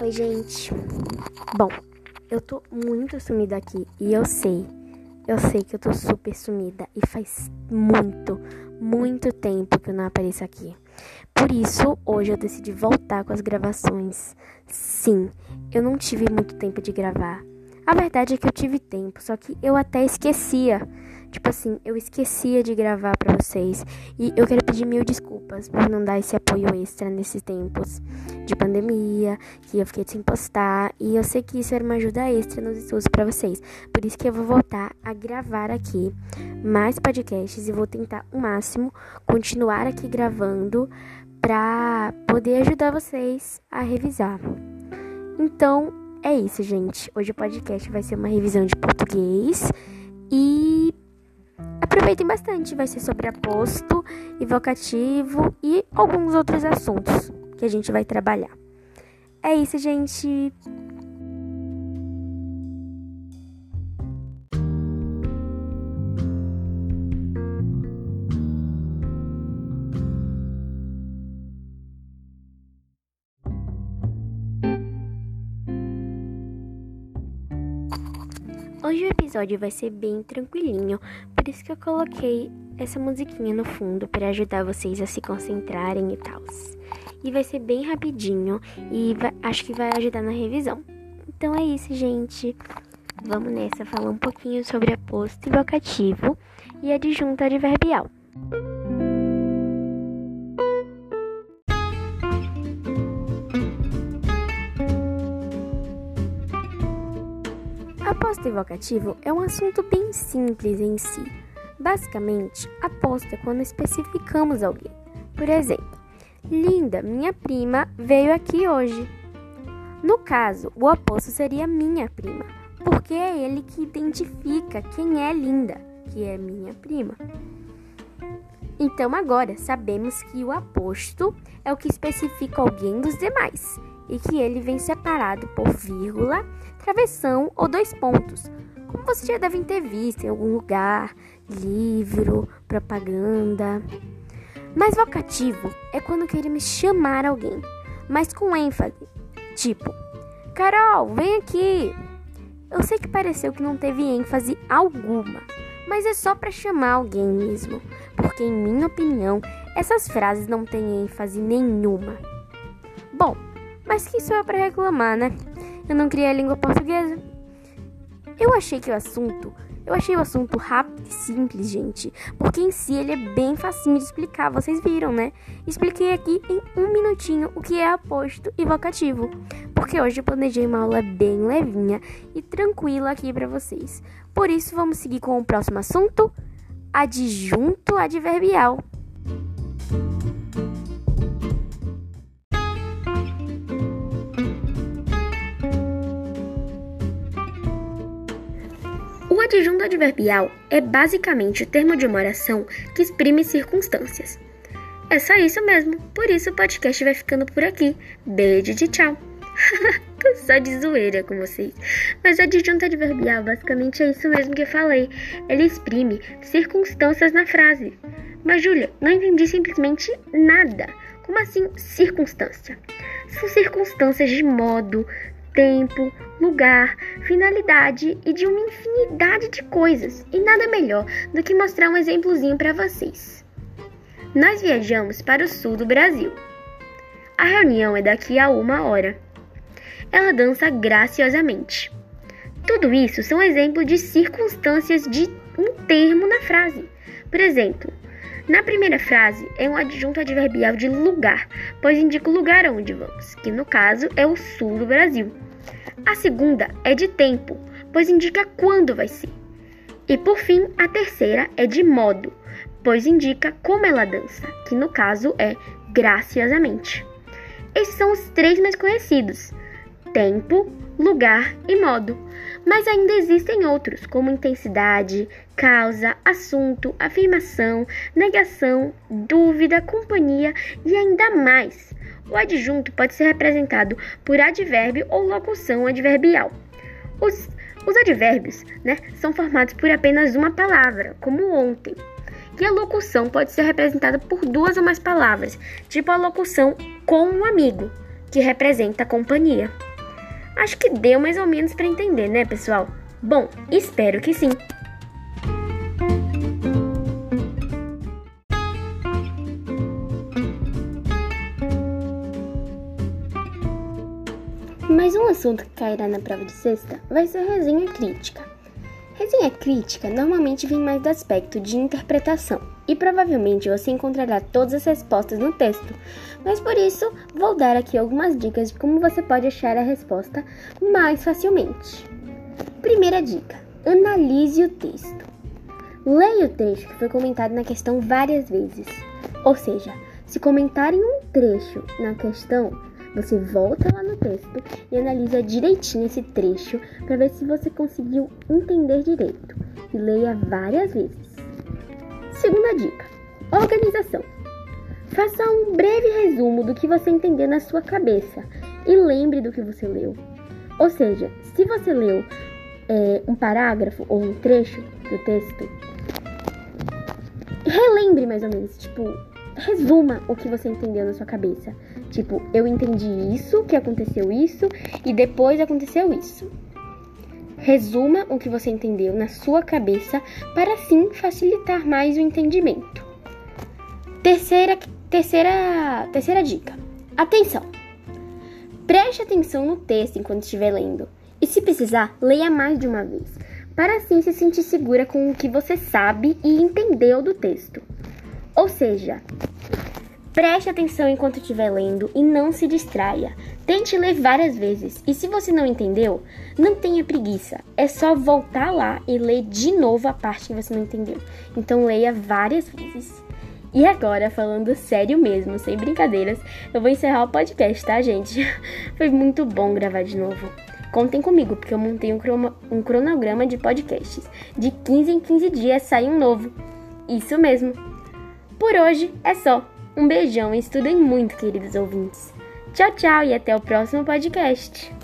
Oi, gente. Bom, eu tô muito sumida aqui e eu sei, eu sei que eu tô super sumida e faz muito, muito tempo que eu não apareço aqui. Por isso, hoje eu decidi voltar com as gravações. Sim, eu não tive muito tempo de gravar. A verdade é que eu tive tempo, só que eu até esquecia. Tipo assim, eu esquecia de gravar para vocês. E eu quero pedir mil desculpas por não dar esse apoio extra nesses tempos de pandemia, que eu fiquei sem postar. E eu sei que isso era uma ajuda extra nos estudos para vocês. Por isso que eu vou voltar a gravar aqui mais podcasts e vou tentar o máximo continuar aqui gravando para poder ajudar vocês a revisar. Então, é isso, gente. Hoje o podcast vai ser uma revisão de português e aproveitem bastante. Vai ser sobre aposto e vocativo e alguns outros assuntos que a gente vai trabalhar. É isso, gente. Hoje o episódio vai ser bem tranquilinho, por isso que eu coloquei essa musiquinha no fundo para ajudar vocês a se concentrarem e tal. E vai ser bem rapidinho e acho que vai ajudar na revisão. Então é isso, gente. Vamos nessa falar um pouquinho sobre aposto e vocativo e adjunto adverbial. Aposta e vocativo é um assunto bem simples em si. Basicamente, aposta é quando especificamos alguém. Por exemplo, Linda, minha prima, veio aqui hoje. No caso, o aposto seria minha prima, porque é ele que identifica quem é Linda, que é minha prima. Então agora sabemos que o aposto é o que especifica alguém dos demais e que ele vem separado por vírgula, travessão ou dois pontos, como vocês já devem ter visto em algum lugar, livro, propaganda. Mas vocativo é quando queremos chamar alguém, mas com ênfase, tipo, Carol, vem aqui. Eu sei que pareceu que não teve ênfase alguma, mas é só para chamar alguém mesmo, porque em minha opinião, essas frases não têm ênfase nenhuma. Bom, mas que sou eu para reclamar, né? Eu não criei a língua portuguesa. Eu achei que o assunto, eu achei o assunto rápido e simples, gente, porque em si ele é bem facinho de explicar, vocês viram, né? Expliquei aqui em um minutinho o que é aposto e vocativo, porque hoje eu planejei uma aula bem levinha e tranquila aqui para vocês. Por isso vamos seguir com o próximo assunto, adjunto adverbial. Adjunto adverbial é basicamente o termo de uma oração que exprime circunstâncias. É só isso mesmo, por isso o podcast vai ficando por aqui. Beijo de tchau! Tô só de zoeira com vocês. Mas o adjunto adverbial basicamente é isso mesmo que eu falei. Ele exprime circunstâncias na frase. Mas, Júlia, não entendi simplesmente nada. Como assim circunstância? São circunstâncias de modo, tempo, lugar, finalidade e de uma infinidade de coisas. E nada melhor do que mostrar um exemplozinho para vocês. Nós viajamos para o sul do Brasil. A reunião é daqui a uma hora. Ela dança graciosamente. Tudo isso são exemplos de circunstâncias de um termo na frase. Por exemplo, na primeira frase é um adjunto adverbial de lugar, pois indica o lugar aonde vamos, que no caso é o sul do Brasil. A segunda é de tempo, pois indica quando vai ser. E por fim, a terceira é de modo, pois indica como ela dança, que no caso é graciosamente. Esses são os três mais conhecidos: tempo, lugar e modo. Mas ainda existem outros, como intensidade, causa, assunto, afirmação, negação, dúvida, companhia e ainda mais. O adjunto pode ser representado por advérbio ou locução adverbial. Os, os advérbios né, são formados por apenas uma palavra, como ontem. E a locução pode ser representada por duas ou mais palavras, tipo a locução com um amigo, que representa a companhia. Acho que deu mais ou menos para entender, né, pessoal? Bom, espero que sim. Mas um assunto que cairá na prova de sexta vai ser resenha crítica. Resenha crítica normalmente vem mais do aspecto de interpretação, e provavelmente você encontrará todas as respostas no texto, mas por isso vou dar aqui algumas dicas de como você pode achar a resposta mais facilmente. Primeira dica: analise o texto. Leia o texto que foi comentado na questão várias vezes. Ou seja, se comentarem um trecho na questão, você volta lá no texto e analisa direitinho esse trecho para ver se você conseguiu entender direito e leia várias vezes. Segunda dica: organização. Faça um breve resumo do que você entendeu na sua cabeça e lembre do que você leu. Ou seja, se você leu é, um parágrafo ou um trecho do texto, relembre mais ou menos, tipo, resuma o que você entendeu na sua cabeça. Tipo, eu entendi isso, que aconteceu isso e depois aconteceu isso. Resuma o que você entendeu na sua cabeça para assim facilitar mais o entendimento. Terceira, terceira, terceira dica. Atenção. Preste atenção no texto enquanto estiver lendo. E se precisar, leia mais de uma vez, para assim se sentir segura com o que você sabe e entendeu do texto. Ou seja, Preste atenção enquanto estiver lendo e não se distraia. Tente ler várias vezes. E se você não entendeu, não tenha preguiça. É só voltar lá e ler de novo a parte que você não entendeu. Então leia várias vezes. E agora, falando sério mesmo, sem brincadeiras, eu vou encerrar o podcast, tá, gente? Foi muito bom gravar de novo. Contem comigo, porque eu montei um, um cronograma de podcasts. De 15 em 15 dias sai um novo. Isso mesmo. Por hoje é só. Um beijão e estudem muito, queridos ouvintes. Tchau, tchau e até o próximo podcast.